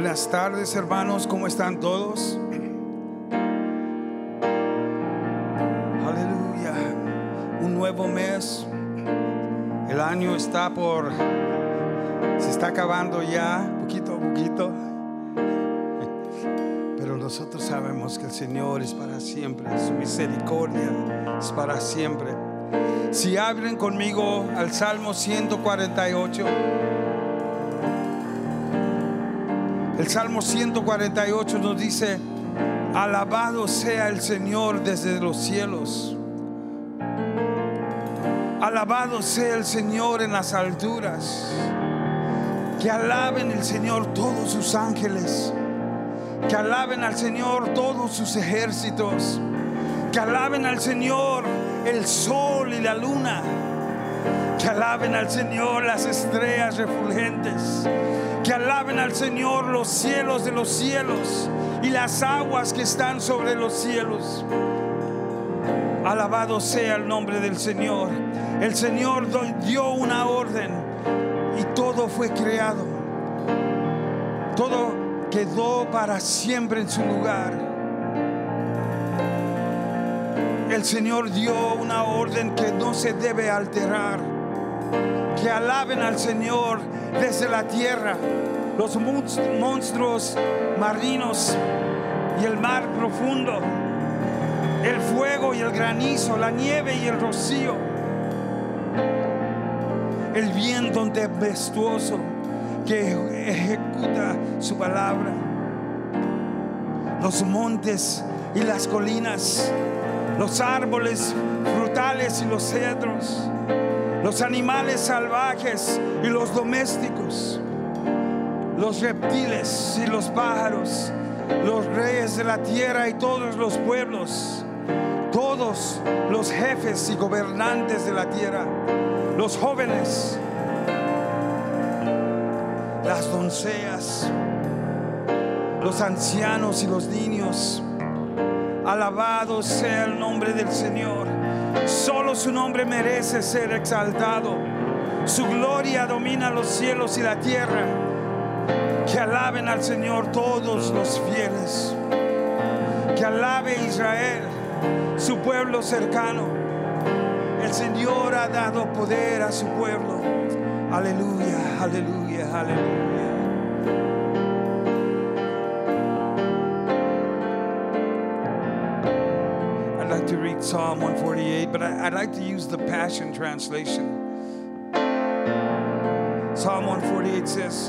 Buenas tardes hermanos, ¿cómo están todos? Aleluya. Un nuevo mes. El año está por... Se está acabando ya, poquito a poquito. Pero nosotros sabemos que el Señor es para siempre. Su misericordia es para siempre. Si abren conmigo al Salmo 148. El Salmo 148 nos dice, alabado sea el Señor desde los cielos. Alabado sea el Señor en las alturas. Que alaben el Señor todos sus ángeles. Que alaben al Señor todos sus ejércitos. Que alaben al Señor el sol y la luna. Que alaben al Señor las estrellas refulgentes. Que alaben al Señor los cielos de los cielos y las aguas que están sobre los cielos. Alabado sea el nombre del Señor. El Señor dio una orden y todo fue creado. Todo quedó para siempre en su lugar. El Señor dio una orden que no se debe alterar. Que alaben al Señor desde la tierra, los monstruos marinos y el mar profundo, el fuego y el granizo, la nieve y el rocío, el viento tempestuoso que ejecuta su palabra, los montes y las colinas, los árboles frutales y los cedros los animales salvajes y los domésticos, los reptiles y los pájaros, los reyes de la tierra y todos los pueblos, todos los jefes y gobernantes de la tierra, los jóvenes, las doncellas, los ancianos y los niños. Alabado sea el nombre del Señor. Solo su nombre merece ser exaltado. Su gloria domina los cielos y la tierra. Que alaben al Señor todos los fieles. Que alabe Israel, su pueblo cercano. El Señor ha dado poder a su pueblo. Aleluya, aleluya, aleluya. Psalm 148, but I, would like to use the Passion Translation. Psalm 148 says,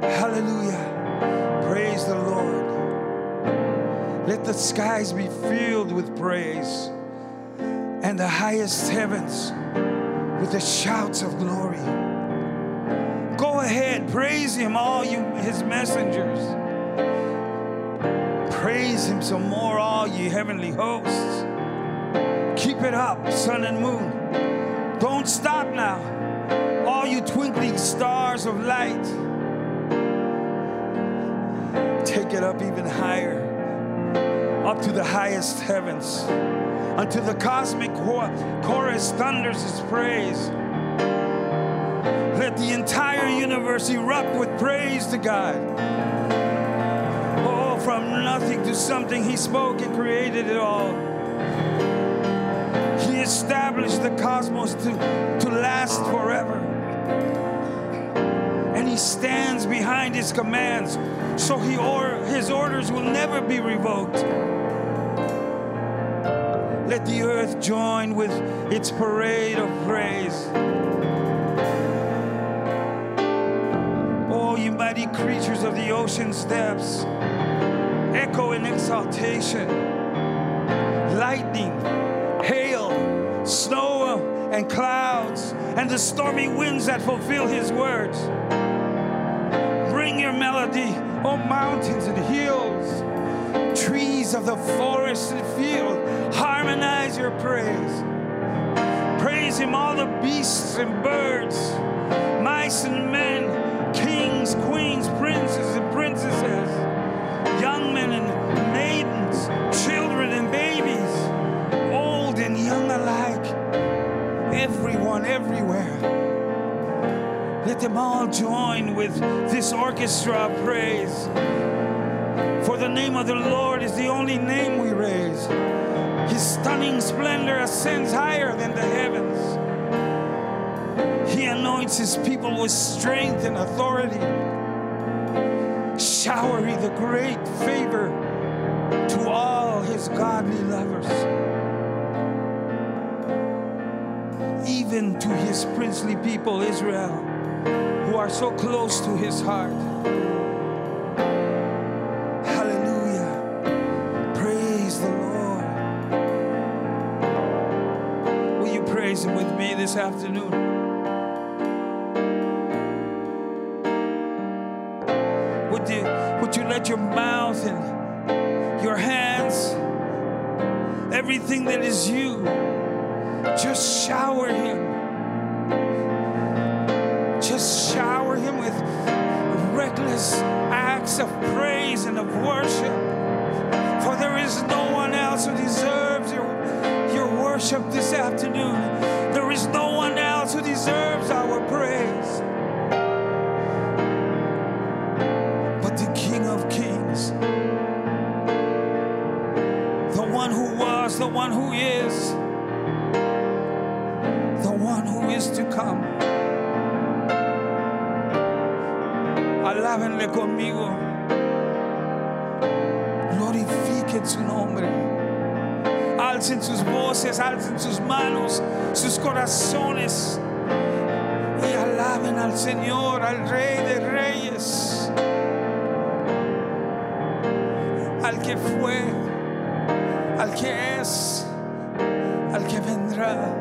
Hallelujah, praise the Lord. Let the skies be filled with praise, and the highest heavens with the shouts of glory. Go ahead, praise Him, all you His messengers. Praise Him some more, all ye heavenly hosts. Keep it up, sun and moon. Don't stop now. All you twinkling stars of light. Take it up even higher, up to the highest heavens, until the cosmic chorus thunders its praise. Let the entire universe erupt with praise to God. Oh, from nothing to something, He spoke and created it all established the cosmos to, to last forever. And He stands behind His commands, so he or, His orders will never be revoked. Let the earth join with its parade of praise. Oh, you mighty creatures of the ocean's depths, echo in exaltation, lightning snow and clouds and the stormy winds that fulfill his words. Bring your melody, O mountains and hills, trees of the forest and field, harmonize your praise. Praise him, all the beasts and birds, mice and men, kings, queens, princes and princesses, everyone, everywhere. Let them all join with this orchestra of praise. For the name of the Lord is the only name we raise. His stunning splendor ascends higher than the heavens. He anoints his people with strength and authority, showering the great favor to all his godly lovers. Even to his princely people, Israel, who are so close to his heart. Hallelujah. Praise the Lord. Will you praise him with me this afternoon? Would you, would you let your mouth and your hands, everything that is you, just shower him? Just shower him with reckless acts of praise and of worship. For there is no one else who deserves your, your worship this afternoon. There is no one else who deserves our praise. but the King of Kings, the one who was, the one who is, Alábenle conmigo, glorifiquen su nombre, alcen sus voces, alcen sus manos, sus corazones y alaben al Señor, al Rey de Reyes. al que fue, al que es, al que vendrá.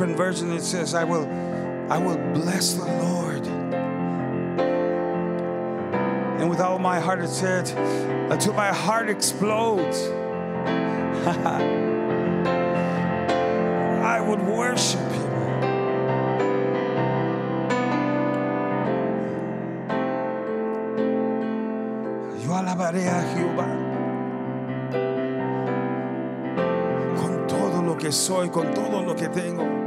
different version it says, I will, I will bless the Lord. And with all my heart it said, until my heart explodes. I would worship you. Yo alabaré a Jehová con todo lo que soy, con todo lo que tengo.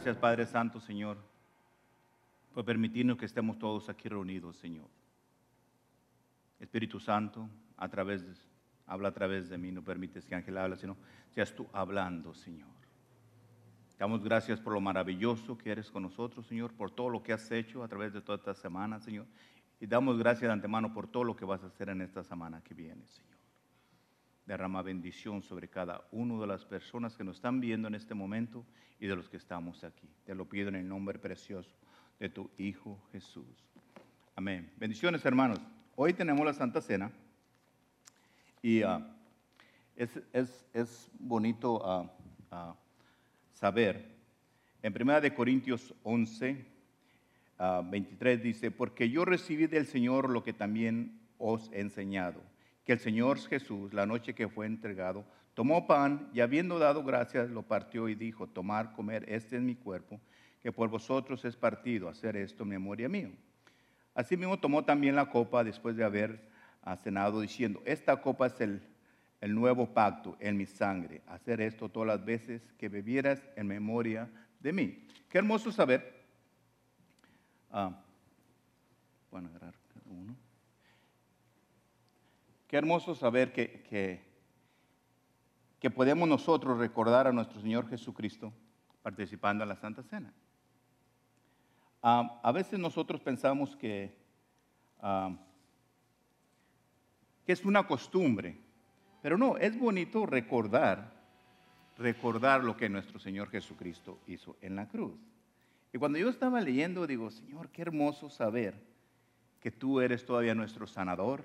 Gracias Padre Santo, Señor, por permitirnos que estemos todos aquí reunidos, Señor. Espíritu Santo, a través habla a través de mí, no permites que Ángel hable, sino seas tú hablando, Señor. Damos gracias por lo maravilloso que eres con nosotros, Señor, por todo lo que has hecho a través de toda esta semana, Señor. Y damos gracias de antemano por todo lo que vas a hacer en esta semana que viene, Señor. Derrama bendición sobre cada uno de las personas que nos están viendo en este momento y de los que estamos aquí. Te lo pido en el nombre precioso de tu Hijo Jesús. Amén. Bendiciones, hermanos. Hoy tenemos la Santa Cena y ah, es, es- es bonito ah, ah, saber. En 1 de Corintios 11, ah, 23 dice, porque yo recibí del Señor lo que también os he enseñado, que el Señor Jesús, la noche que fue entregado, tomó pan y habiendo dado gracias, lo partió y dijo, tomar, comer, este es mi cuerpo, que por vosotros es partido, hacer esto en memoria mío. Asimismo tomó también la copa después de haber ah, cenado, diciendo, esta copa es el, el nuevo pacto en mi sangre, hacer esto todas las veces que bebieras en memoria de mí. Qué hermoso saber. ah, bueno, agarrar cada uno. Qué hermoso saber que, que, podemos nosotros recordar a nuestro Señor Jesucristo participando en la Santa Cena. Ah, a veces nosotros pensamos que, ah, que es una costumbre, pero no, es bonito recordar, recordar lo que nuestro Señor Jesucristo hizo en la cruz. Y cuando yo estaba leyendo, digo, Señor, qué hermoso saber que tú eres todavía nuestro sanador,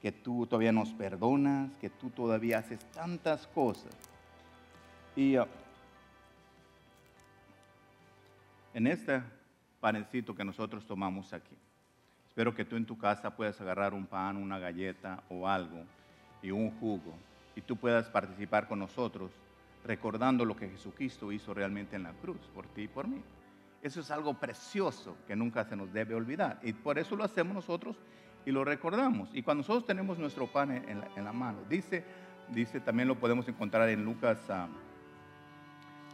que tú todavía nos perdonas, que tú todavía haces tantas cosas. Y ah, en este panecito que nosotros tomamos aquí, espero que tú en tu casa puedas agarrar un pan, una galleta o algo y un jugo y tú puedas participar con nosotros recordando lo que Jesucristo hizo realmente en la cruz por ti y por mí. Eso es algo precioso que nunca se nos debe olvidar y por eso lo hacemos nosotros y lo recordamos. Y cuando nosotros tenemos nuestro pan en, la mano, dice, dice, también lo podemos encontrar en Lucas, ah,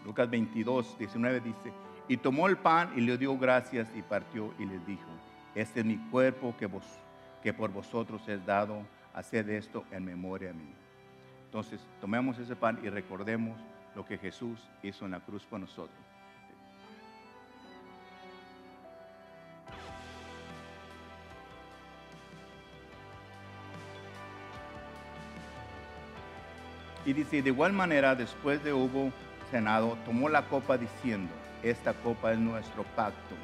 Lucas 22, 19, dice, y tomó el pan y le dio gracias y partió y les dijo, este es mi cuerpo que, vos, que por vosotros es dado, haced esto en memoria mía. Entonces, tomemos ese pan y recordemos lo que Jesús hizo en la cruz por nosotros. Y dice, de igual manera, después de hubo cenado, tomó la copa diciendo, esta copa es nuestro pacto,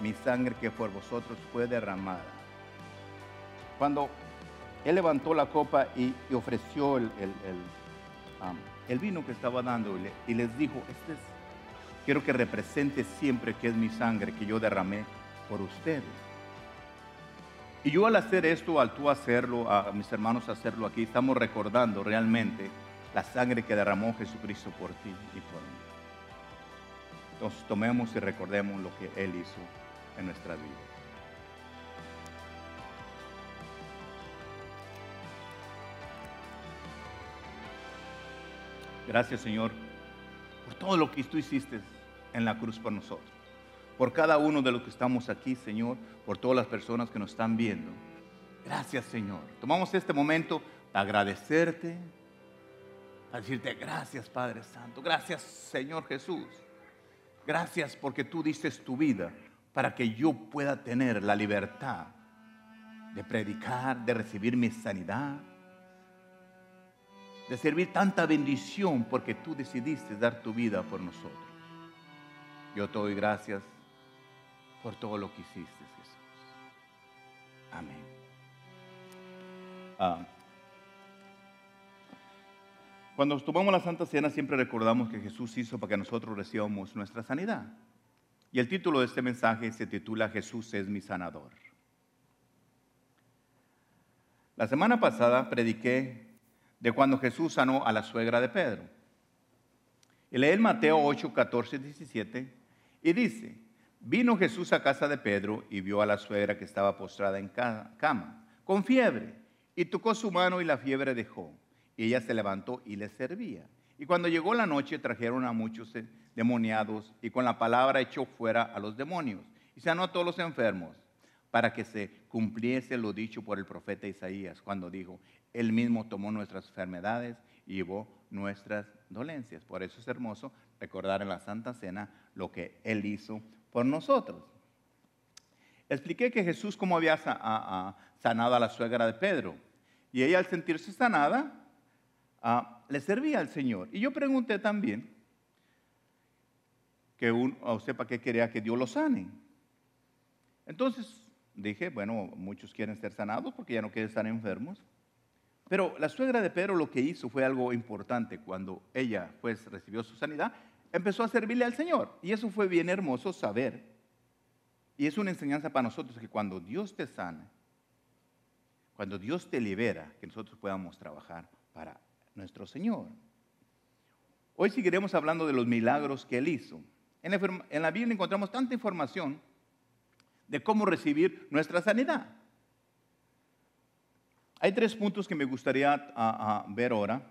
mi sangre que por vosotros fue derramada. Cuando él levantó la copa y, ofreció el, um, el vino que estaba dando y, le- y les dijo, este es, quiero que represente siempre que es mi sangre que yo derramé por ustedes. Y yo al hacer esto, al tú hacerlo, a mis hermanos hacerlo aquí, estamos recordando realmente la sangre que derramó Jesucristo por ti y por mí. Entonces tomemos y recordemos lo que Él hizo en nuestra vida. Gracias Señor por todo lo que tú hiciste en la cruz por nosotros. Por cada uno de los que estamos aquí, Señor, por todas las personas que nos están viendo. Gracias Señor. Tomamos este momento para agradecerte, para decirte gracias Padre Santo, gracias Señor Jesús. Gracias porque tú dices tu vida para que yo pueda tener la libertad de predicar, de recibir mi sanidad, recibir tanta bendición porque tú decidiste dar tu vida por nosotros. Yo te doy gracias por todo lo que hiciste, Jesús. Amén. Ah. Cuando tomamos la Santa Cena siempre recordamos que Jesús hizo para que nosotros recibamos nuestra sanidad. Y el título de este mensaje se titula Jesús es mi sanador. La semana pasada prediqué de cuando Jesús sanó a la suegra de Pedro. Y leí en Mateo 8, 14, 17 y dice, vino Jesús a casa de Pedro y vio a la suegra que estaba postrada en cama, con fiebre, y tocó su mano y la fiebre dejó. Y ella se levantó y le servía. Y cuando llegó la noche trajeron a muchos demoniados y con la palabra echó fuera a los demonios y sanó a todos los enfermos para que se cumpliese lo dicho por el profeta Isaías cuando dijo, Él mismo tomó nuestras enfermedades y llevó nuestras dolencias. Por eso es hermoso recordar en la Santa Cena lo que Él hizo por nosotros. Expliqué que Jesús como había sanado a la suegra de Pedro y ella al sentirse sanada ah, le servía al Señor. Y yo pregunté también que un, a usted qué quería que Dios lo sane. Entonces dije, bueno, muchos quieren ser sanados porque ya no quieren estar enfermos. Pero la suegra de Pedro lo que hizo fue algo importante. Cuando ella pues recibió su sanidad, empezó a servirle al Señor. Y eso fue bien hermoso saber. Y es una enseñanza para nosotros que cuando Dios te sana, cuando Dios te libera, que nosotros podamos trabajar para nuestro Señor. Hoy seguiremos hablando de los milagros que Él hizo. En la, Biblia encontramos tanta información de cómo recibir nuestra sanidad. Hay tres puntos que me gustaría ver ahora.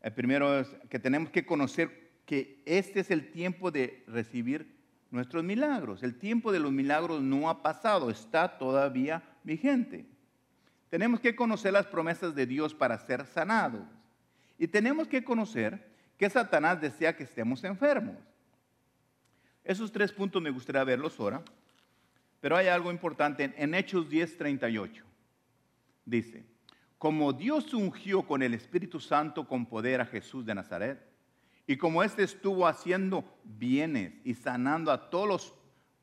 El primero es que tenemos que conocer que este es el tiempo de recibir nuestros milagros. El tiempo de los milagros no ha pasado, está todavía vigente. Tenemos que conocer las promesas de Dios para ser sanados. Y tenemos que conocer que Satanás desea que estemos enfermos. Esos tres puntos me gustaría verlos ahora. Pero hay algo importante en Hechos 10:38. Dice, como Dios ungió con el Espíritu Santo con poder a Jesús de Nazaret, y como éste estuvo haciendo bienes y sanando a todos los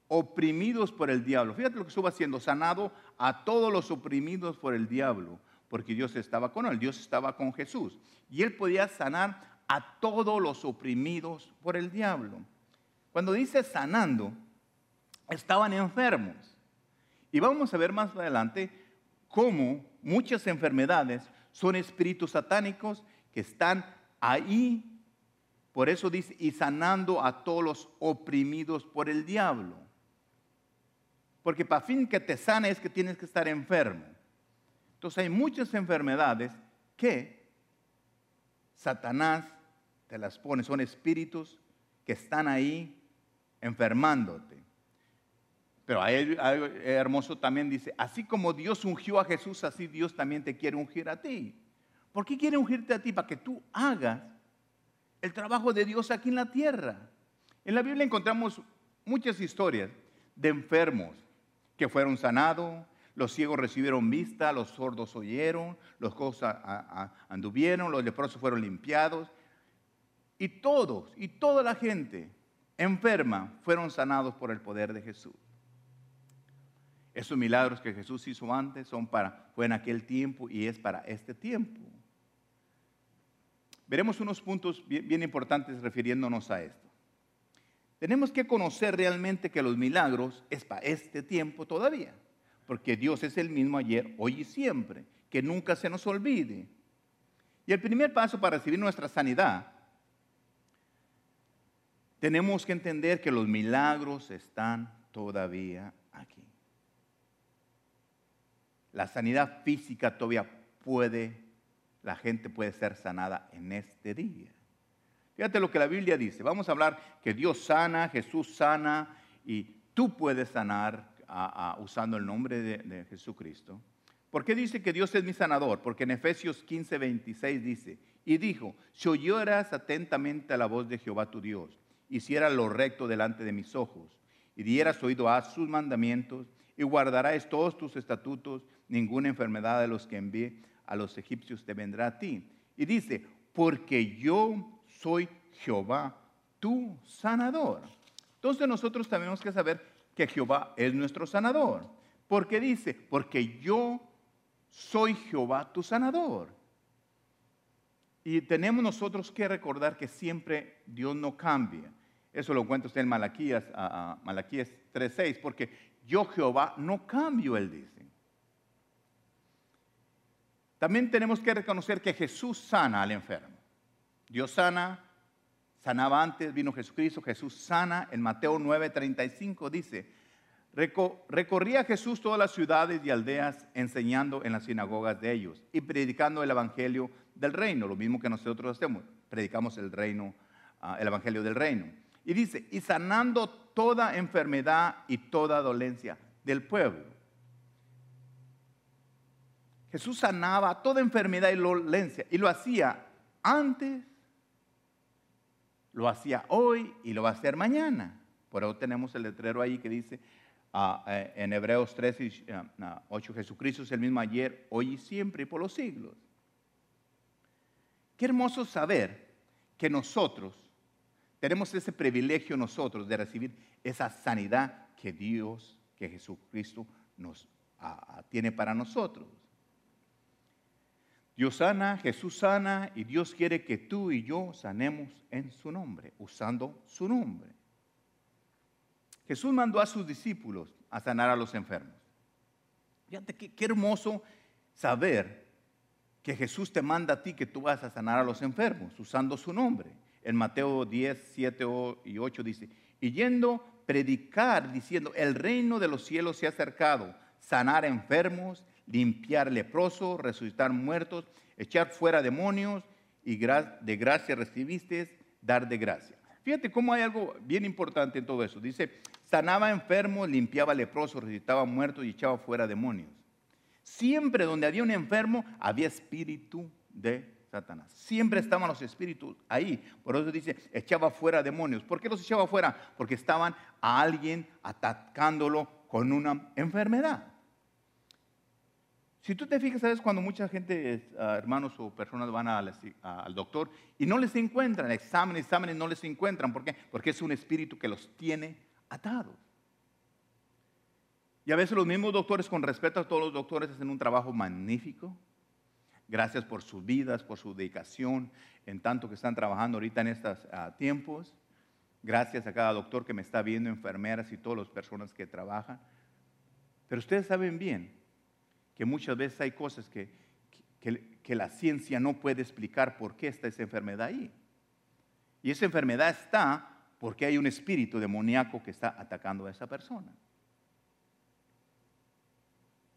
oprimidos por el diablo. Fíjate lo que estuvo haciendo, sanado a todos los oprimidos por el diablo, porque Dios estaba con él, Dios estaba con Jesús. Y él podía sanar a todos los oprimidos por el diablo. Cuando dice sanando, estaban enfermos. Y vamos a ver más adelante cómo muchas enfermedades son espíritus satánicos que están ahí. Por eso dice, y sanando a todos los oprimidos por el diablo. Porque para fin que te sane es que tienes que estar enfermo. Entonces hay muchas enfermedades que Satanás te las pone, son espíritus que están ahí enfermándote. Pero hay algo hermoso también dice, así como Dios ungió a Jesús, así Dios también te quiere ungir a ti. ¿Por qué quiere ungirte a ti? Para que tú hagas el trabajo de Dios aquí en la tierra. En la Biblia encontramos muchas historias de enfermos que fueron sanados, los ciegos recibieron vista, los sordos oyeron, los cosas anduvieron, los leprosos fueron limpiados. Y todos, y toda la gente enferma fueron sanados por el poder de Jesús. Esos milagros que Jesús hizo antes son para, fue en aquel tiempo y es para este tiempo. Veremos unos puntos bien, bien importantes refiriéndonos a esto. Tenemos que conocer realmente que los milagros es para este tiempo todavía, porque Dios es el mismo ayer, hoy y siempre, que nunca se nos olvide. Y el primer paso para recibir nuestra sanidad, tenemos que entender que los milagros están todavía aquí la sanidad física todavía puede, la gente puede ser sanada en este día. Fíjate lo que la Biblia dice. Vamos a hablar que Dios sana, Jesús sana y tú puedes sanar usando el nombre de, de, Jesucristo. ¿Por qué dice que Dios es mi sanador? Porque en Efesios 15, 26 dice, y dijo, si oyeras atentamente a la voz de Jehová tu Dios, hicieras lo recto delante de mis ojos, y dieras oído a sus mandamientos, y guardarás todos tus estatutos, ninguna enfermedad de los que envié a los egipcios te vendrá a ti, Y dice, porque yo soy Jehová, tu sanador. Entonces nosotros tenemos que saber que Jehová es nuestro sanador. Porque dice, porque yo soy Jehová tu sanador. Y tenemos nosotros que recordar que siempre Dios no cambia. Eso lo cuenta usted en Malaquías, Malaquías 3.6, porque yo Jehová no cambio, él dice. También tenemos que reconocer que Jesús sana al enfermo. Dios sana, sanaba antes, vino Jesucristo, Jesús sana. En Mateo 9:35 dice, recorría Jesús todas las ciudades y aldeas enseñando en las sinagogas de ellos y predicando el evangelio del reino, lo mismo que nosotros hacemos, predicamos el reino, ah, el evangelio del reino. Y dice, y sanando toda enfermedad y toda dolencia del pueblo. Jesús sanaba toda enfermedad y dolencia y lo hacía antes, lo hacía hoy y lo va a hacer mañana. Por eso tenemos el letrero ahí que dice ah, eh, en Hebreos 3 y 8, ah, Jesucristo es el mismo ayer, hoy y siempre y por los siglos. Qué hermoso saber que nosotros tenemos ese privilegio nosotros de recibir esa sanidad que Dios, que Jesucristo nos tiene para nosotros. Dios sana, Jesús sana y Dios quiere que tú y yo sanemos en su nombre, usando su nombre. Jesús mandó a sus discípulos a sanar a los enfermos. Fíjate qué, hermoso saber que Jesús te manda a ti que tú vas a sanar a los enfermos usando su nombre. En Mateo 10, 7 y 8 dice, y yendo predicar diciendo, el reino de los cielos se ha acercado, sanar enfermos, limpiar leprosos, resucitar muertos, echar fuera demonios y de gracia recibiste, dar de gracia. Fíjate cómo hay algo bien importante en todo eso. Dice, sanaba enfermos, limpiaba leprosos, resucitaba muertos y echaba fuera demonios. Siempre donde había un enfermo había espíritu de Satanás. Siempre estaban los espíritus ahí. Por eso dice, echaba fuera demonios. ¿Por qué los echaba fuera? Porque estaban a alguien atacándolo con una enfermedad. Si tú te fijas, ¿sabes? Cuando mucha gente, ah, hermanos o personas van al doctor y no les encuentran, exámenes, exámenes, no les encuentran. ¿Por qué? Porque es un espíritu que los tiene atados. Y a veces los mismos doctores, con respeto a todos los doctores, hacen un trabajo magnífico. Gracias por sus vidas, por su dedicación, en tanto que están trabajando ahorita en estos ah, tiempos. Gracias a cada doctor que me está viendo, enfermeras y todas las personas que trabajan. Pero ustedes saben bien que muchas veces hay cosas que, que, la ciencia no puede explicar por qué está esa enfermedad ahí. Y esa enfermedad está porque hay un espíritu demoníaco que está atacando a esa persona.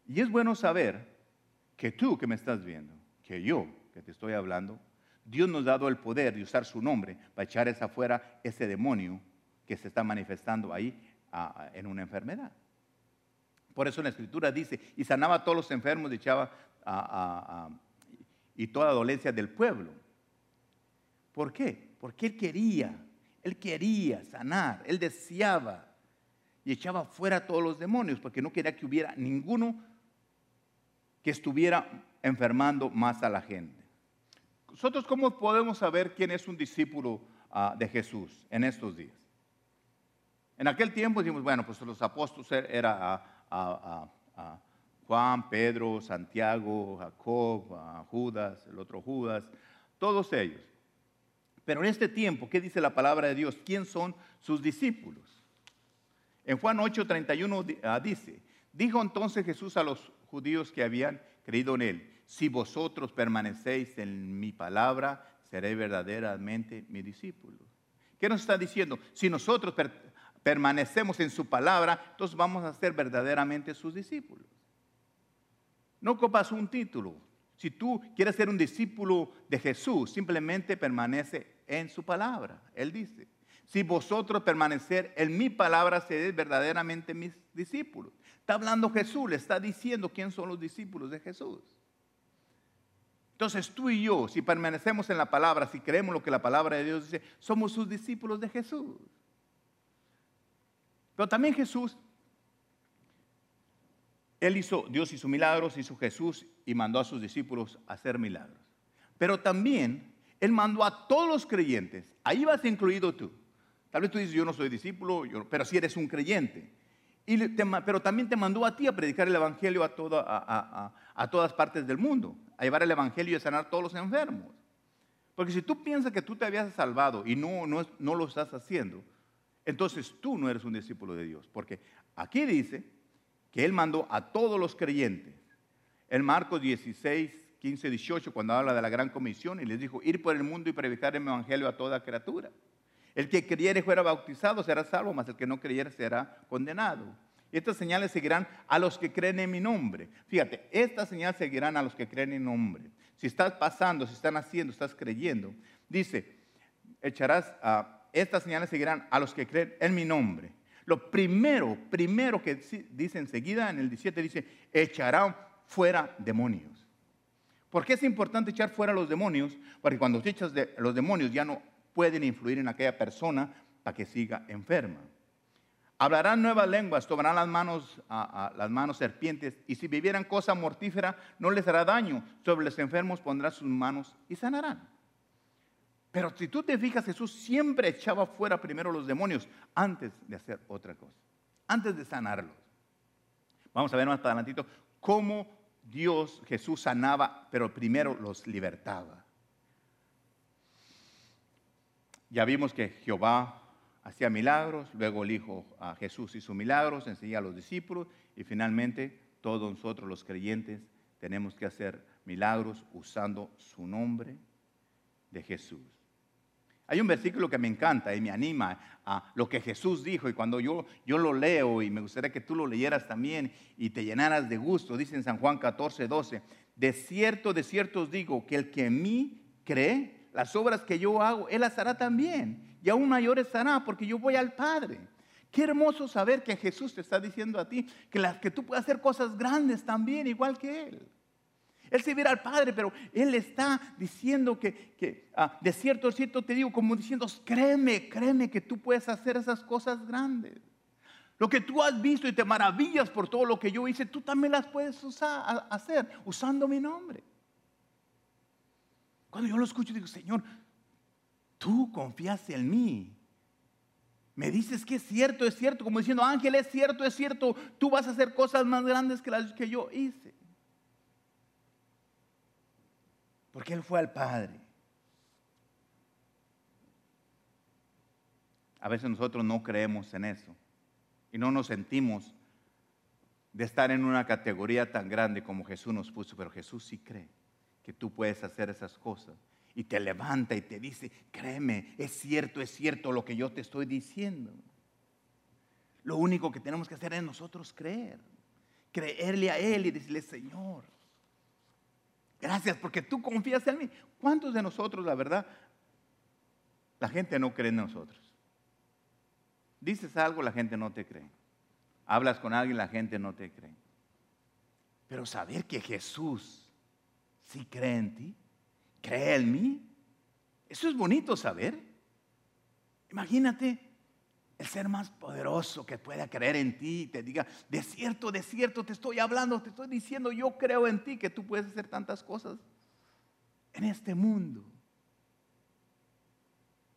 Y es bueno saber que tú que me estás viendo, que yo que te estoy hablando, Dios nos ha dado el poder de usar su nombre para echar esa afuera ese demonio que se está manifestando ahí en una enfermedad. Por eso la escritura dice, y sanaba a todos los enfermos y echaba y toda dolencia del pueblo. ¿Por qué? Porque él quería, él quería sanar, él deseaba y echaba fuera todos los demonios porque no quería que hubiera ninguno que estuviera enfermando más a la gente. Nosotros, ¿cómo podemos saber quién es un discípulo ah, de Jesús en estos días? En aquel tiempo decimos, bueno, pues los apóstoles era Juan, Pedro, Santiago, Jacob, Judas, el otro Judas, todos ellos. Pero en este tiempo, ¿qué dice la palabra de Dios? ¿Quién son sus discípulos? En Juan 8:31 ah, dice, dijo entonces Jesús a los judíos que habían creído en él, si vosotros permanecéis en mi palabra, seréis verdaderamente mi discípulo. ¿Qué nos está diciendo? Si nosotros permanecemos en su palabra, entonces vamos a ser verdaderamente sus discípulos. No copas un título. Si tú quieres ser un discípulo de Jesús, simplemente permanece en su palabra. Él dice, si vosotros permanecer en mi palabra, seréis verdaderamente mis discípulos. Está hablando Jesús, le está diciendo quién son los discípulos de Jesús. Entonces tú y yo, si permanecemos en la palabra, si creemos lo que la palabra de Dios dice, somos sus discípulos de Jesús. Pero también Jesús, Él hizo, Dios hizo milagros, hizo Jesús y mandó a sus discípulos a hacer milagros. Pero también Él mandó a todos los creyentes, ahí vas incluido tú. Tal vez tú dices, yo no soy discípulo, pero sí eres un creyente. Pero también te mandó a ti a predicar el Evangelio a, a, todas partes del mundo, a llevar el Evangelio y a sanar a todos los enfermos. Porque si tú piensas que tú te habías salvado y no, no, no lo estás haciendo, entonces tú no eres un discípulo de Dios. Porque aquí dice que Él mandó a todos los creyentes. En Marcos 16, 15, 18, cuando habla de la gran comisión, y les dijo, ir por el mundo y predicar el Evangelio a toda criatura. El que creyere y fuera bautizado será salvo, mas el que no creyere será condenado. Y estas señales seguirán a los que creen en mi nombre. Fíjate, estas señales seguirán a los que creen en mi nombre. Si estás pasando, si están haciendo, estás creyendo, dice, echarás, a estas señales seguirán a los que creen en mi nombre. Lo primero, primero que dice enseguida en el 17 dice, echarán fuera demonios. ¿Por qué es importante echar fuera los demonios? Porque cuando echas los demonios ya no pueden influir en aquella persona para que siga enferma. Hablarán nuevas lenguas, tomarán las manos, a, las manos serpientes, y si vivieran cosa mortífera, no les hará daño. Sobre los enfermos pondrá sus manos y sanarán. Pero si tú te fijas, Jesús siempre echaba fuera primero los demonios antes de hacer otra cosa, antes de sanarlos. Vamos a ver más adelantito cómo Dios, Jesús sanaba, pero primero los libertaba. Ya vimos que Jehová hacía milagros, luego el Hijo a Jesús hizo milagros, enseñaba a los discípulos y finalmente todos nosotros los creyentes tenemos que hacer milagros usando su nombre de Jesús. Hay un versículo que me encanta y me anima a lo que Jesús dijo y cuando yo, yo lo leo y me gustaría que tú lo leyeras también y te llenaras de gusto, dice en San Juan 14, 12, de cierto, de cierto os digo que el que en mí cree, las obras que yo hago, Él las hará también. Y aún mayores hará, porque yo voy al Padre. Qué hermoso saber que Jesús te está diciendo a ti que, las, que tú puedes hacer cosas grandes también, igual que Él. Él se viera al Padre, pero Él está diciendo que, que ah, de cierto, cierto te digo, como diciendo, créeme, créeme que tú puedes hacer esas cosas grandes. Lo que tú has visto y te maravillas por todo lo que yo hice, tú también las puedes usar, hacer usando mi nombre. Cuando yo lo escucho, digo, Señor, tú confiaste en mí. Me dices que es cierto, es cierto, como diciendo, Ángel, es cierto, es cierto, tú vas a hacer cosas más grandes que las que yo hice. Porque Él fue al Padre. A veces nosotros no creemos en eso y no nos sentimos de estar en una categoría tan grande como Jesús nos puso, pero Jesús sí cree que tú puedes hacer esas cosas. Y te levanta y te dice, créeme, es cierto, es cierto lo que yo te estoy diciendo. Lo único que tenemos que hacer es nosotros creer. Creerle a Él y decirle, Señor, gracias porque tú confías en mí. ¿Cuántos de nosotros, la verdad, la gente no cree en nosotros? Dices algo, la gente no te cree. Hablas con alguien, la gente no te cree. Pero saber que Jesús si cree en ti, cree en mí. Eso es bonito saber. Imagínate el ser más poderoso que pueda creer en ti y te diga, de cierto, de cierto, te estoy hablando, te estoy diciendo, yo creo en ti que tú puedes hacer tantas cosas en este mundo.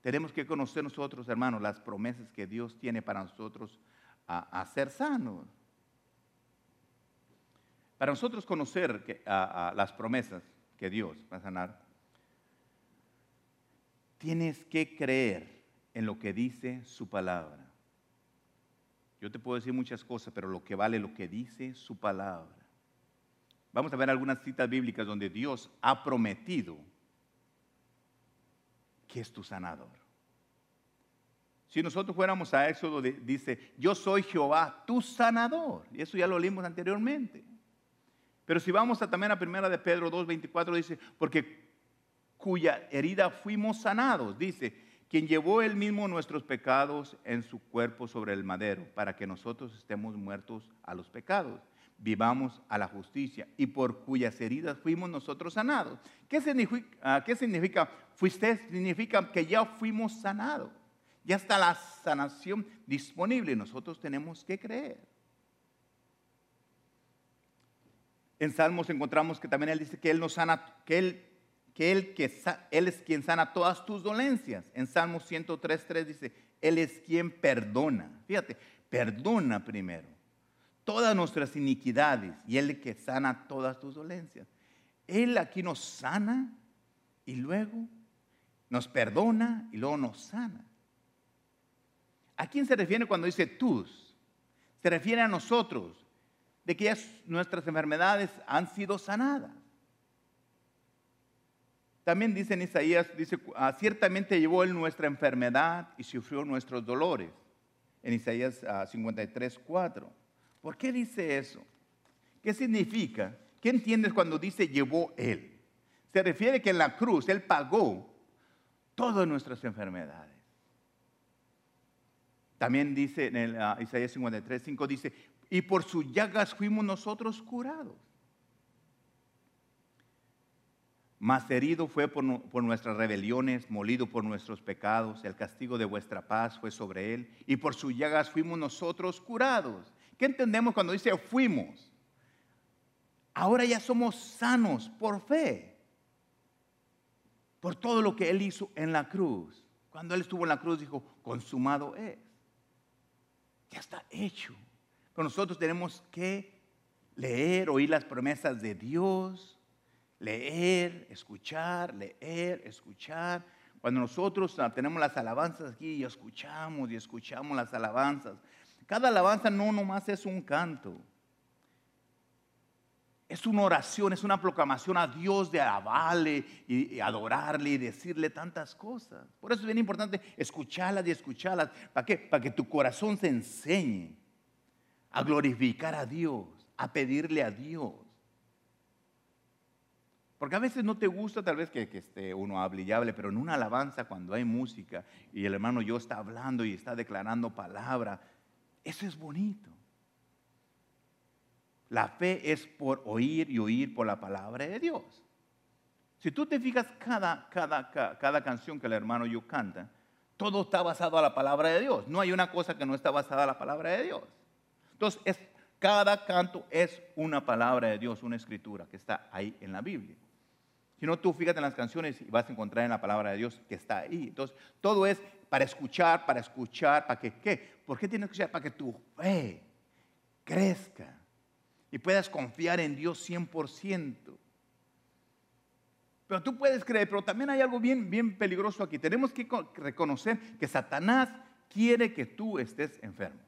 Tenemos que conocer nosotros, hermanos, las promesas que Dios tiene para nosotros a, ser sanos. Para nosotros conocer las promesas que Dios va a sanar, tienes que creer en lo que dice su palabra. Yo te puedo decir muchas cosas, pero lo que vale lo que dice su palabra. Vamos a ver algunas citas bíblicas donde Dios ha prometido que es tu sanador. Si nosotros fuéramos a Éxodo, dice, yo soy Jehová, tu sanador. Y eso ya lo leímos anteriormente. Pero si vamos a, también a primera de Pedro 2.24 dice, porque cuya herida fuimos sanados, dice, quien llevó él mismo nuestros pecados en su cuerpo sobre el madero, para que nosotros estemos muertos a los pecados, vivamos a la justicia, y por cuyas heridas fuimos nosotros sanados. ¿Qué significa? Ah, ¿Qué significa? Fuiste significa que ya fuimos sanados. Ya está la sanación disponible, nosotros tenemos que creer. En Salmos encontramos que también Él dice que Él nos sana, que Él que él, que él es quien sana todas tus dolencias. En Salmo 103.3 dice, Él es quien perdona. Fíjate, perdona primero todas nuestras iniquidades y Él que sana todas tus dolencias. Él aquí nos sana y luego nos perdona y luego nos sana. ¿A quién se refiere cuando dice tus? Se refiere a nosotros, de que nuestras enfermedades han sido sanadas. También dice en Isaías, dice, ah, ciertamente llevó él nuestra enfermedad y sufrió nuestros dolores. En Isaías 53, ah, 4. ¿Por qué dice eso? ¿Qué significa? ¿Qué entiendes cuando dice llevó él? Se refiere que en la cruz él pagó todas nuestras enfermedades. También dice en el, ah, Isaías 53, 5 dice, y por sus llagas fuimos nosotros curados. Mas herido fue por, nuestras rebeliones, molido por nuestros pecados, el castigo de vuestra paz fue sobre él, y por sus llagas fuimos nosotros curados. ¿Qué entendemos cuando dice fuimos? Ahora ya somos sanos por fe, por todo lo que él hizo en la cruz. Cuando él estuvo en la cruz dijo, consumado es. Ya está hecho. Pero nosotros tenemos que leer, oír las promesas de Dios leer, escuchar, leer, escuchar. Cuando nosotros ah, tenemos las alabanzas aquí y escuchamos y escuchamos las alabanzas, cada alabanza no nomás es un canto. Es una oración, es una proclamación a Dios de alabarle y, adorarle y decirle tantas cosas. Por eso es bien importante escucharlas y escucharlas. ¿Para qué? Para que tu corazón se enseñe a glorificar a Dios, a pedirle a Dios. Porque a veces no te gusta tal vez que, esté uno hable y hable, pero en una alabanza cuando hay música y el hermano yo está hablando y está declarando palabra, eso es bonito. La fe es por oír y oír por la palabra de Dios. Si tú te fijas cada, cada, cada, canción que el hermano yo canta, todo está basado a la palabra de Dios. No hay una cosa que no está basada a la palabra de Dios. Entonces, cada canto es una palabra de Dios, una escritura que está ahí en la Biblia. Si no, tú fíjate en las canciones y vas a encontrar en la palabra de Dios que está ahí. Entonces, todo es para escuchar, para escuchar, para que, ¿qué? ¿Por qué tienes que escuchar? Para que tu fe crezca y puedas confiar en Dios 100%. Pero tú puedes creer, pero también hay algo bien, bien peligroso aquí. Tenemos que reconocer que Satanás quiere que tú estés enfermo.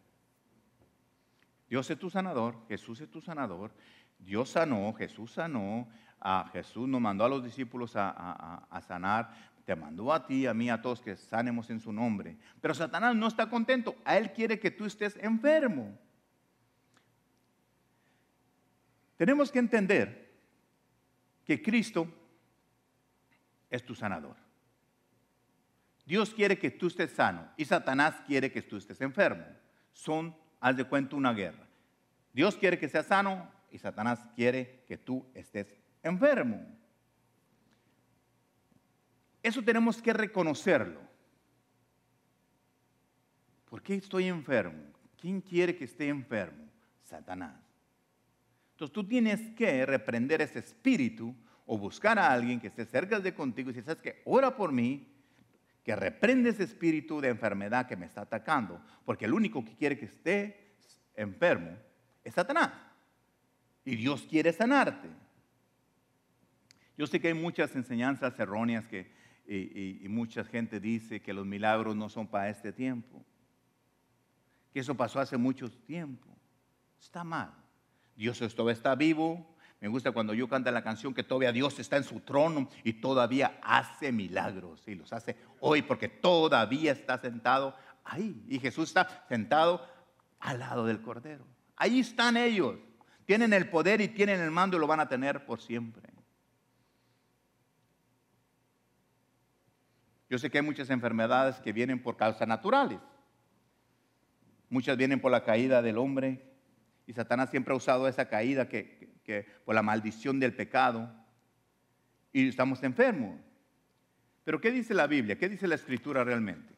Dios es tu sanador, Jesús es tu sanador, Dios sanó, Jesús sanó, a Jesús nos mandó a los discípulos a, sanar, te mandó a ti, a mí, a todos que sanemos en su nombre. Pero Satanás no está contento, a él quiere que tú estés enfermo. Tenemos que entender que Cristo es tu sanador. Dios quiere que tú estés sano y Satanás quiere que tú estés enfermo. Son, haz de cuenta, una guerra. Dios quiere que seas sano y Satanás quiere que tú estés enfermo. Eso tenemos que reconocerlo. ¿Por qué estoy enfermo? ¿Quién quiere que esté enfermo? Satanás. Entonces tú tienes que reprender ese espíritu o buscar a alguien que esté cerca de contigo y si sabes que ora por mí, que reprende ese espíritu de enfermedad que me está atacando, porque el único que quiere que esté enfermo es Satanás. Y Dios quiere sanarte. Yo sé que hay muchas enseñanzas erróneas que, y, mucha gente dice que los milagros no son para este tiempo, que eso pasó hace mucho tiempo. Está mal. Dios todavía está vivo. Me gusta cuando yo canta la canción que todavía Dios está en su trono y todavía hace milagros. Y los hace hoy porque todavía está sentado ahí. Y Jesús está sentado al lado del Cordero. Ahí están ellos. Tienen el poder y tienen el mando y lo van a tener por siempre. Yo sé que hay muchas enfermedades que vienen por causas naturales. Muchas vienen por la caída del hombre. Y Satanás siempre ha usado esa caída que, por la maldición del pecado. Y estamos enfermos. Pero ¿qué dice la Biblia? ¿Qué dice la Escritura realmente?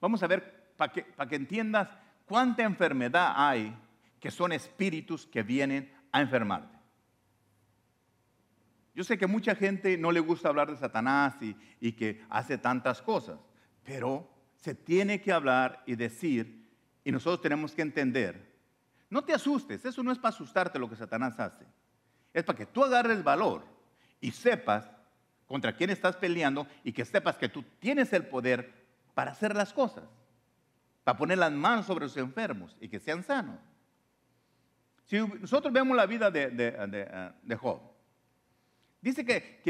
Vamos a ver para que, entiendas cuánta enfermedad hay que son espíritus que vienen a enfermarte. Yo sé que mucha gente no le gusta hablar de Satanás y, y que hace tantas cosas, pero se tiene que hablar y decir, y nosotros tenemos que entender. No te asustes, eso no es para asustarte lo que Satanás hace. Es para que tú agarres valor y sepas contra quién estás peleando y que sepas que tú tienes el poder para hacer las cosas, para poner las manos sobre los enfermos y que sean sanos. Si nosotros vemos la vida de, de, Job, dice que,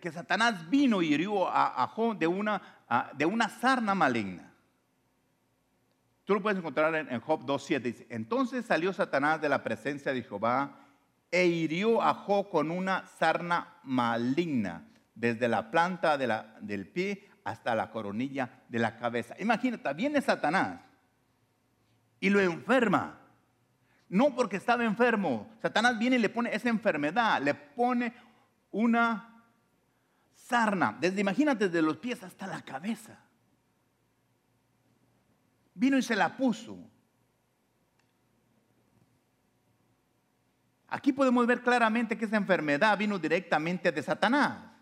que, Satanás vino y hirió a, Job de una, de una sarna maligna. Tú lo puedes encontrar en, Job 2.7. Dice, entonces salió Satanás de la presencia de Jehová e hirió a Job con una sarna maligna, desde la planta del pie hasta la coronilla de la cabeza. Imagínate, viene Satanás y lo enferma. No porque estaba enfermo. Satanás viene y le pone esa enfermedad, le pone una sarna, desde imagínate, desde los pies hasta la cabeza. Vino y se la puso. Aquí podemos ver claramente que esa enfermedad vino directamente de Satanás.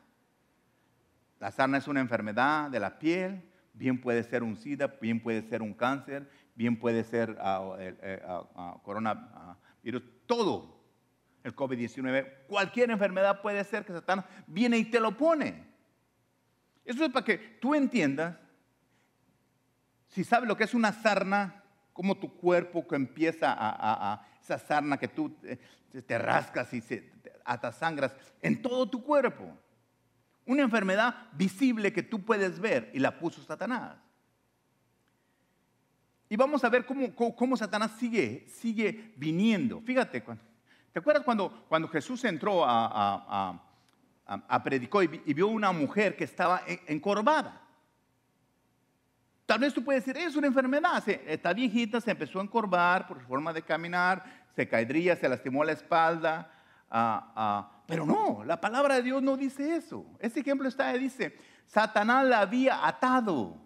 La sarna es una enfermedad de la piel, bien puede ser un SIDA, bien puede ser un cáncer, bien puede ser uh, uh, coronavirus, todo el COVID-19, cualquier enfermedad puede ser que Satanás viene y te lo pone. Eso es para que tú entiendas, si sabes lo que es una sarna, como tu cuerpo que empieza a, esa sarna que tú te, rascas y se, atasangras en todo tu cuerpo. Una enfermedad visible que tú puedes ver y la puso Satanás. Y vamos a ver cómo, cómo, Satanás sigue, sigue viniendo. Fíjate, ¿te acuerdas cuando, cuando Jesús entró a, a, predicó y, vio una mujer que estaba encorvada? Tal vez tú puedes decir, es una enfermedad, está viejita, se empezó a encorvar por su forma de caminar, se caería, se lastimó la espalda. Pero no, la palabra de Dios no dice eso. Ese ejemplo está, dice, Satanás la había atado.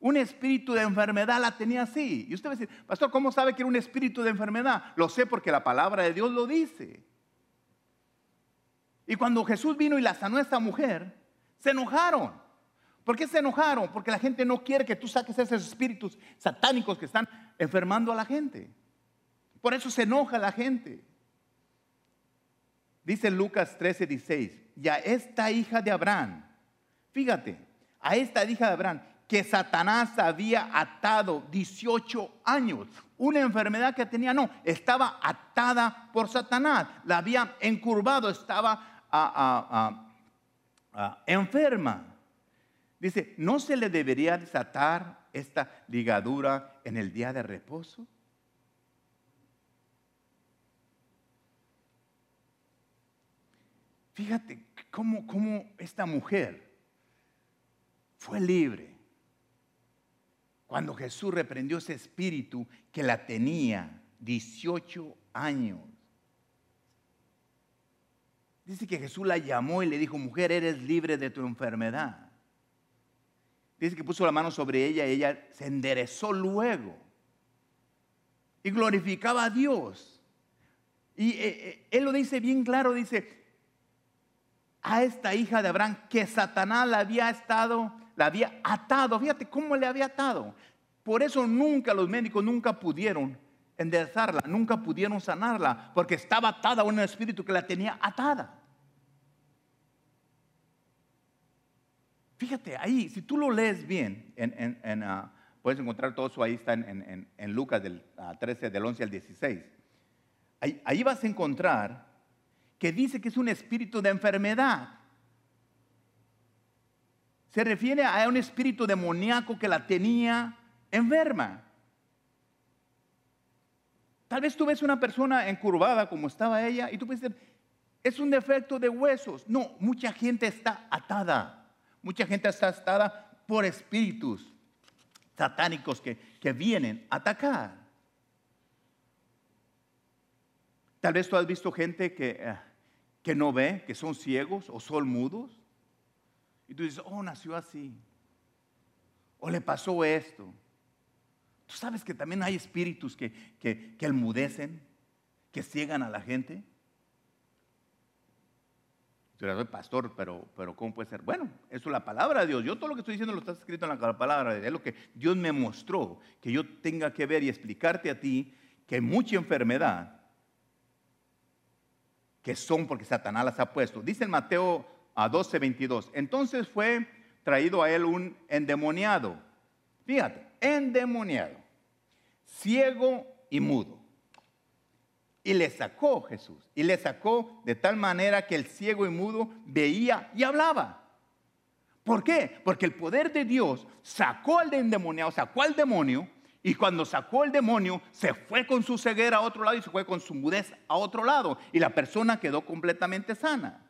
Un espíritu de enfermedad la tenía así. Y usted va a decir, pastor, ¿cómo sabe que era un espíritu de enfermedad? Lo sé porque la palabra de Dios lo dice. Y cuando Jesús vino y la sanó a esta mujer, se enojaron. ¿Por qué se enojaron? Porque la gente no quiere que tú saques esos espíritus satánicos que están enfermando a la gente. Por eso se enoja la gente. Dice Lucas 13, 16, ya esta hija de Abraham, fíjate, a esta hija de Abraham, que Satanás había atado 18 años. Una enfermedad que tenía, no, estaba atada por Satanás. La había encurvado, estaba enferma. Dice, ¿no se le debería desatar esta ligadura en el día de reposo? Fíjate cómo, cómo esta mujer fue libre cuando Jesús reprendió ese espíritu que la tenía 18 años. Dice que Jesús la llamó y le dijo, mujer, eres libre de tu enfermedad. Dice que puso la mano sobre ella y ella se enderezó luego. Y glorificaba a Dios. Y eh, eh, él lo dice bien claro, dice, a esta hija de Abraham que Satanás la había estado la había atado. Fíjate cómo le había atado. Por eso nunca los médicos nunca pudieron enderezarla, nunca pudieron sanarla, porque estaba atada a un espíritu que la tenía atada. Fíjate, ahí, si tú lo lees bien, en, ah, puedes encontrar todo eso ahí, está en, Lucas del 13, ah, del 11 al 16. Ahí, ahí vas a encontrar que dice que es un espíritu de enfermedad. Se refiere a un espíritu demoníaco que la tenía enferma. Tal vez tú ves una persona encurvada como estaba ella y tú puedes decir, es un defecto de huesos. No, mucha gente está atada. Mucha gente está atada por espíritus satánicos que, que vienen a atacar. Tal vez tú has visto gente que, eh, que no ve, que son ciegos o son mudos. Y tú dices, oh, nació así. O le pasó esto. Tú sabes que también hay espíritus que, que, que enmudecen, que ciegan a la gente. Yo soy pastor, pero, pero ¿cómo puede ser? Bueno, eso es la palabra de Dios. Yo todo lo que estoy diciendo lo está escrito en la palabra de Dios. Es lo que Dios me mostró, que yo tenga que ver y explicarte a ti que mucha enfermedad que son porque Satanás las ha puesto. Dice en Mateo a 12, 22. Entonces fue traído a él un endemoniado. Fíjate, endemoniado, ciego y mudo. Y le sacó Jesús. Y le sacó de tal manera que el ciego y mudo veía y hablaba. ¿Por qué? Porque el poder de Dios sacó al endemoniado, sacó al demonio. Y cuando sacó el demonio, se fue con su ceguera a otro lado y se fue con su mudez a otro lado. Y la persona quedó completamente sana.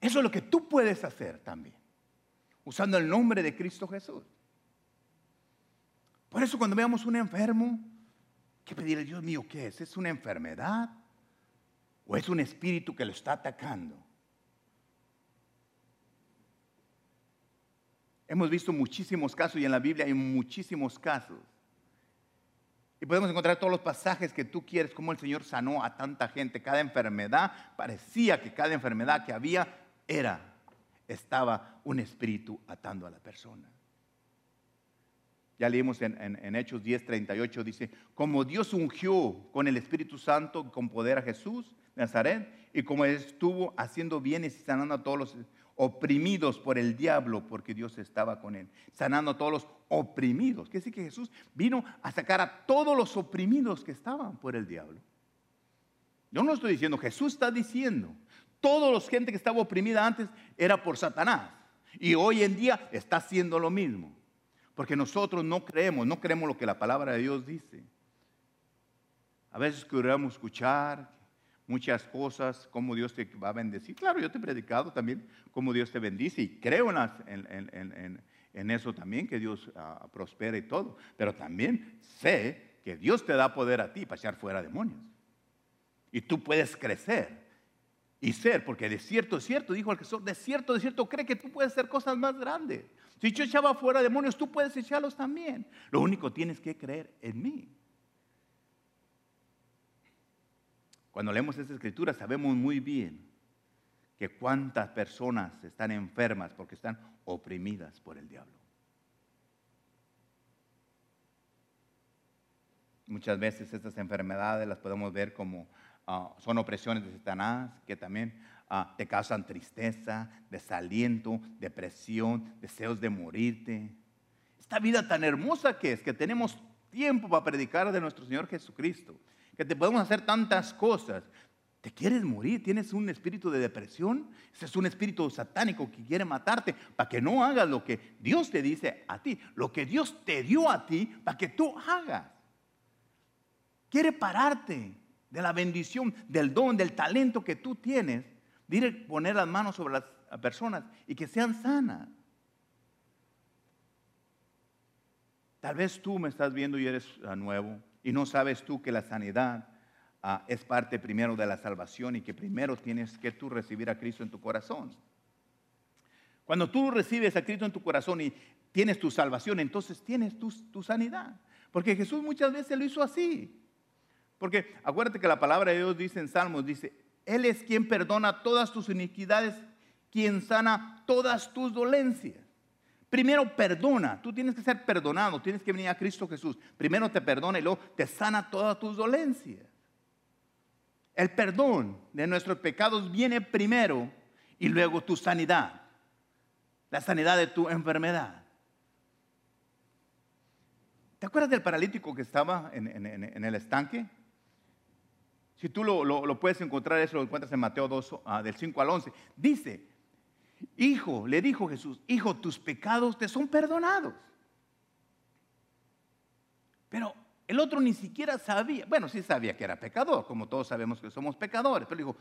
Eso es lo que tú puedes hacer también, usando el nombre de Cristo Jesús. Por eso cuando veamos un enfermo, que pedirle, Dios mío, ¿qué es? ¿Es una enfermedad? ¿O es un espíritu que lo está atacando? Hemos visto muchísimos casos y en la Biblia hay muchísimos casos. Y podemos encontrar todos los pasajes que tú quieres, como el Señor sanó a tanta gente. Cada enfermedad, parecía que cada enfermedad que había era, estaba un espíritu atando a la persona. Ya leímos en, en, Hechos 10, 38, dice, como Dios ungió con el Espíritu Santo, con poder a Jesús de Nazaret, y como estuvo haciendo bienes y sanando a todos los oprimidos por el diablo, porque Dios estaba con él, sanando a todos los oprimidos. Quiere decir que Jesús vino a sacar a todos los oprimidos que estaban por el diablo. Yo no estoy diciendo, Jesús está diciendo, toda la gente que estaba oprimida antes era por Satanás. Y hoy en día está haciendo lo mismo. Porque nosotros no creemos, no creemos lo que la palabra de Dios dice. A veces queremos escuchar muchas cosas, cómo Dios te va a bendecir. Claro, yo te he predicado también cómo Dios te bendice y creo en, eso también, que Dios uh, prospere y todo. Pero también sé que Dios te da poder a ti para echar fuera demonios. Y tú puedes crecer y ser, porque de cierto, es cierto, dijo el Jesús, de cierto, de cierto, cree que tú puedes hacer cosas más grandes. Si yo echaba fuera demonios, tú puedes echarlos también. Lo único tienes que creer en mí. Cuando leemos esta escritura sabemos muy bien que cuántas personas están enfermas porque están oprimidas por el diablo. Muchas veces estas enfermedades las podemos ver como Ah, son opresiones de Satanás que también ah, te causan tristeza, desaliento, depresión, deseos de morirte. Esta vida tan hermosa que es, que tenemos tiempo para predicar de nuestro Señor Jesucristo, que te podemos hacer tantas cosas. ¿Te quieres morir? ¿Tienes un espíritu de depresión? Ese es un espíritu satánico que quiere matarte para que no hagas lo que Dios te dice a ti, lo que Dios te dio a ti para que tú hagas. Quiere pararte, de la bendición, del don, del talento que tú tienes, de poner las manos sobre las personas y que sean sanas. Tal vez tú me estás viendo y eres ah, nuevo y no sabes tú que la sanidad ah, es parte primero de la salvación y que primero tienes que tú recibir a Cristo en tu corazón. Cuando tú recibes a Cristo en tu corazón y tienes tu salvación, entonces tienes tu, tu sanidad. Porque Jesús muchas veces lo hizo así. Porque acuérdate que la palabra de Dios dice en Salmos, dice, Él es quien perdona todas tus iniquidades, quien sana todas tus dolencias. Primero perdona, tú tienes que ser perdonado, tienes que venir a Cristo Jesús. Primero te perdona y luego te sana todas tus dolencias. El perdón de nuestros pecados viene primero y luego tu sanidad, la sanidad de tu enfermedad. ¿Te acuerdas del paralítico que estaba en el estanque? Si tú lo, puedes encontrar, eso lo encuentras en Mateo 2, ah, del 5 al 11. Dice, hijo, le dijo Jesús, hijo, tus pecados te son perdonados. Pero el otro ni siquiera sabía, bueno, sí sabía que era pecador, como todos sabemos que somos pecadores, pero dijo,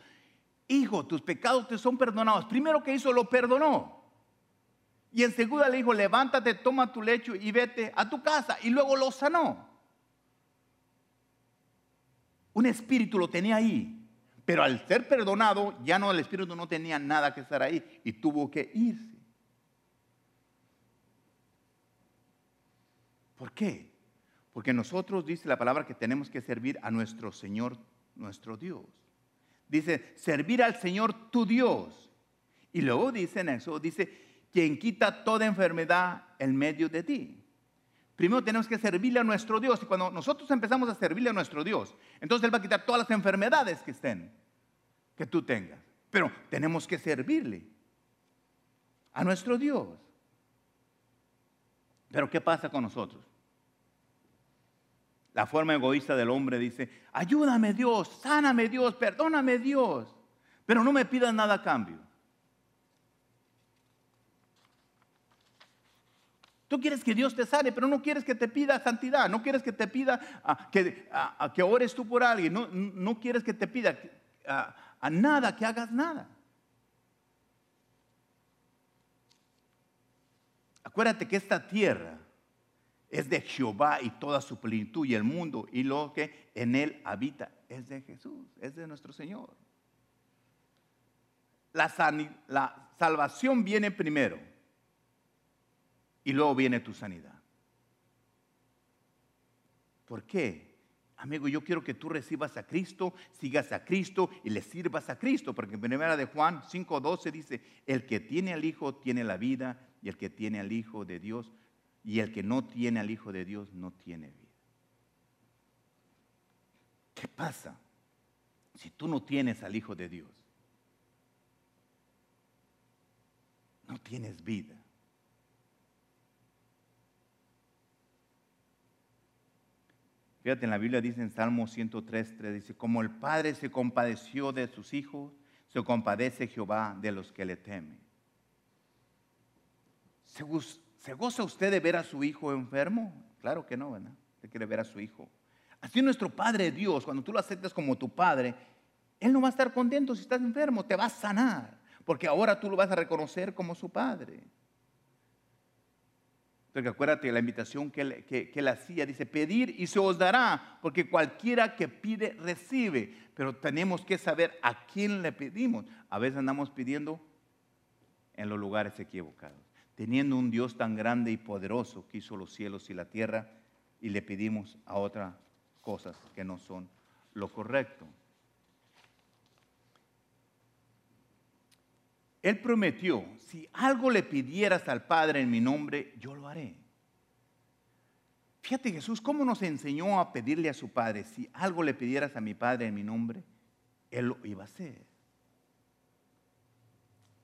hijo, tus pecados te son perdonados. Primero que hizo, lo perdonó. Y en segunda le dijo, levántate, toma tu lecho y vete a tu casa. Y luego lo sanó. Un espíritu lo tenía ahí, pero al ser perdonado, ya no el espíritu no tenía nada que estar ahí y tuvo que irse. ¿Por qué? Porque nosotros dice la palabra que tenemos que servir a nuestro Señor, nuestro Dios. Dice, servir al Señor tu Dios. Y luego dice en eso, dice, quien quita toda enfermedad en medio de ti. Primero tenemos que servirle a nuestro Dios. Y cuando nosotros empezamos a servirle a nuestro Dios, entonces Él va a quitar todas las enfermedades que estén, que tú tengas. Pero tenemos que servirle a nuestro Dios. Pero ¿qué pasa con nosotros? La forma egoísta del hombre dice, ayúdame Dios, sáname Dios, perdóname Dios, pero no me pidas nada a cambio. Tú quieres que Dios te sane, pero no quieres que te pida santidad, no quieres que te pida que, que, ores tú por alguien, no, no quieres que te pida a nada, que hagas nada. Acuérdate que esta tierra es de Jehová y toda su plenitud y el mundo y lo que en él habita es de Jesús, es de nuestro Señor. La, la salvación viene primero y luego viene tu sanidad. ¿Por qué? Amigo, yo quiero que tú recibas a Cristo, sigas a Cristo y le sirvas a Cristo, porque en primera de Juan 5:12 dice, el que tiene al Hijo tiene la vida y el que tiene al Hijo de Dios y el que no tiene al Hijo de Dios no tiene vida. ¿Qué pasa si tú no tienes al Hijo de Dios? No tienes vida. Fíjate, en la Biblia dice en Salmo 103, 3, dice, como el Padre se compadeció de sus hijos, se compadece Jehová de los que le temen. ¿Se, goza usted de ver a su hijo enfermo? Claro que no, ¿verdad? Usted quiere ver a su hijo. Así nuestro Padre Dios, cuando tú lo aceptas como tu Padre, Él no va a estar contento si estás enfermo, te va a sanar, porque ahora tú lo vas a reconocer como su Padre. Porque acuérdate la invitación que él, que él, hacía, dice, pedir y se os dará, porque cualquiera que pide, recibe. Pero tenemos que saber a quién le pedimos. A veces andamos pidiendo en los lugares equivocados teniendo un Dios tan grande y poderoso que hizo los cielos y la tierra, y le pedimos a otras cosas que no son lo correcto. Él prometió, si algo le pidieras al Padre en mi nombre, yo lo haré. Fíjate Jesús, ¿cómo nos enseñó a pedirle a su Padre, si algo le pidieras a mi Padre en mi nombre, Él lo iba a hacer?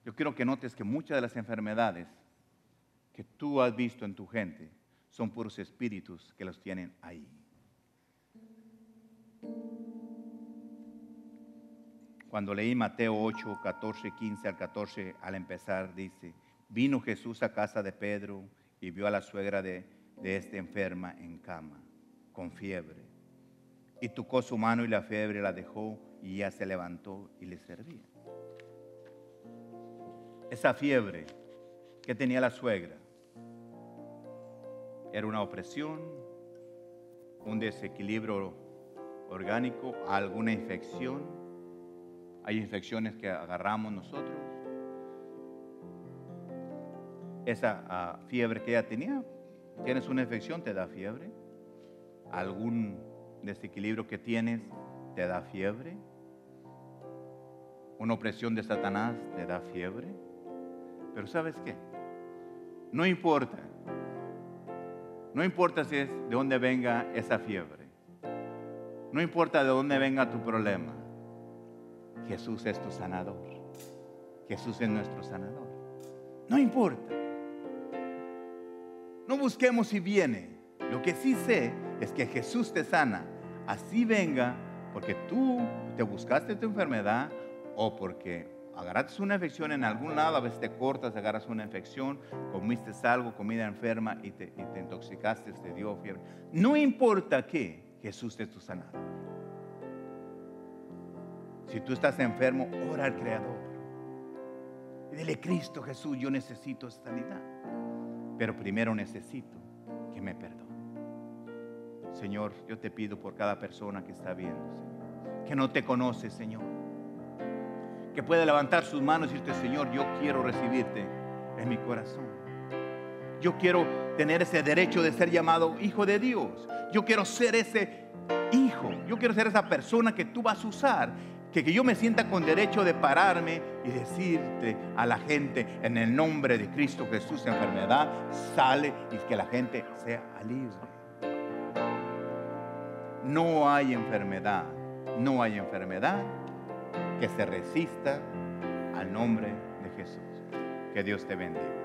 Yo quiero que notes que muchas de las enfermedades que tú has visto en tu gente son puros espíritus que los tienen ahí. Cuando leí Mateo 8, 14, 15 al 14, al empezar, dice, vino Jesús a casa de Pedro y vio a la suegra de, de este enferma en cama, con fiebre. Y tocó su mano y la fiebre la dejó y ya se levantó y le servía. Esa fiebre que tenía la suegra era una opresión, un desequilibrio orgánico, alguna infección. Hay infecciones que agarramos nosotros. Esa ah, fiebre que ella tenía, tienes una infección, te da fiebre. Algún desequilibrio que tienes, te da fiebre. Una opresión de Satanás te da fiebre. Pero ¿sabes qué? No importa no importa si es de dónde venga esa fiebre. No importa de dónde venga tu problema. Jesús es tu sanador. Jesús es nuestro sanador. No importa. No busquemos si viene. Lo que sí sé es que Jesús te sana. Así venga porque tú te buscaste tu enfermedad o porque agarraste una infección en algún lado, a veces te cortas, agarras una infección, comiste algo, comida enferma y te, intoxicaste, te dio fiebre. No importa qué, Jesús te tu sanador. Si tú estás enfermo, ora al Creador. Y dile, Cristo Jesús, yo necesito sanidad. Pero primero necesito que me perdone. Señor, yo te pido por cada persona que está viendo, que no te conoce, Señor que puede levantar sus manos y decirte, Señor, yo quiero recibirte en mi corazón. Yo quiero tener ese derecho de ser llamado hijo de Dios. Yo quiero ser ese hijo. Yo quiero ser esa persona que tú vas a usar que, que yo me sienta con derecho de pararme y decirte a la gente en el nombre de Cristo Jesús, enfermedad sale y que la gente sea libre. No hay enfermedad, no hay enfermedad que se resista al nombre de Jesús. Que Dios te bendiga.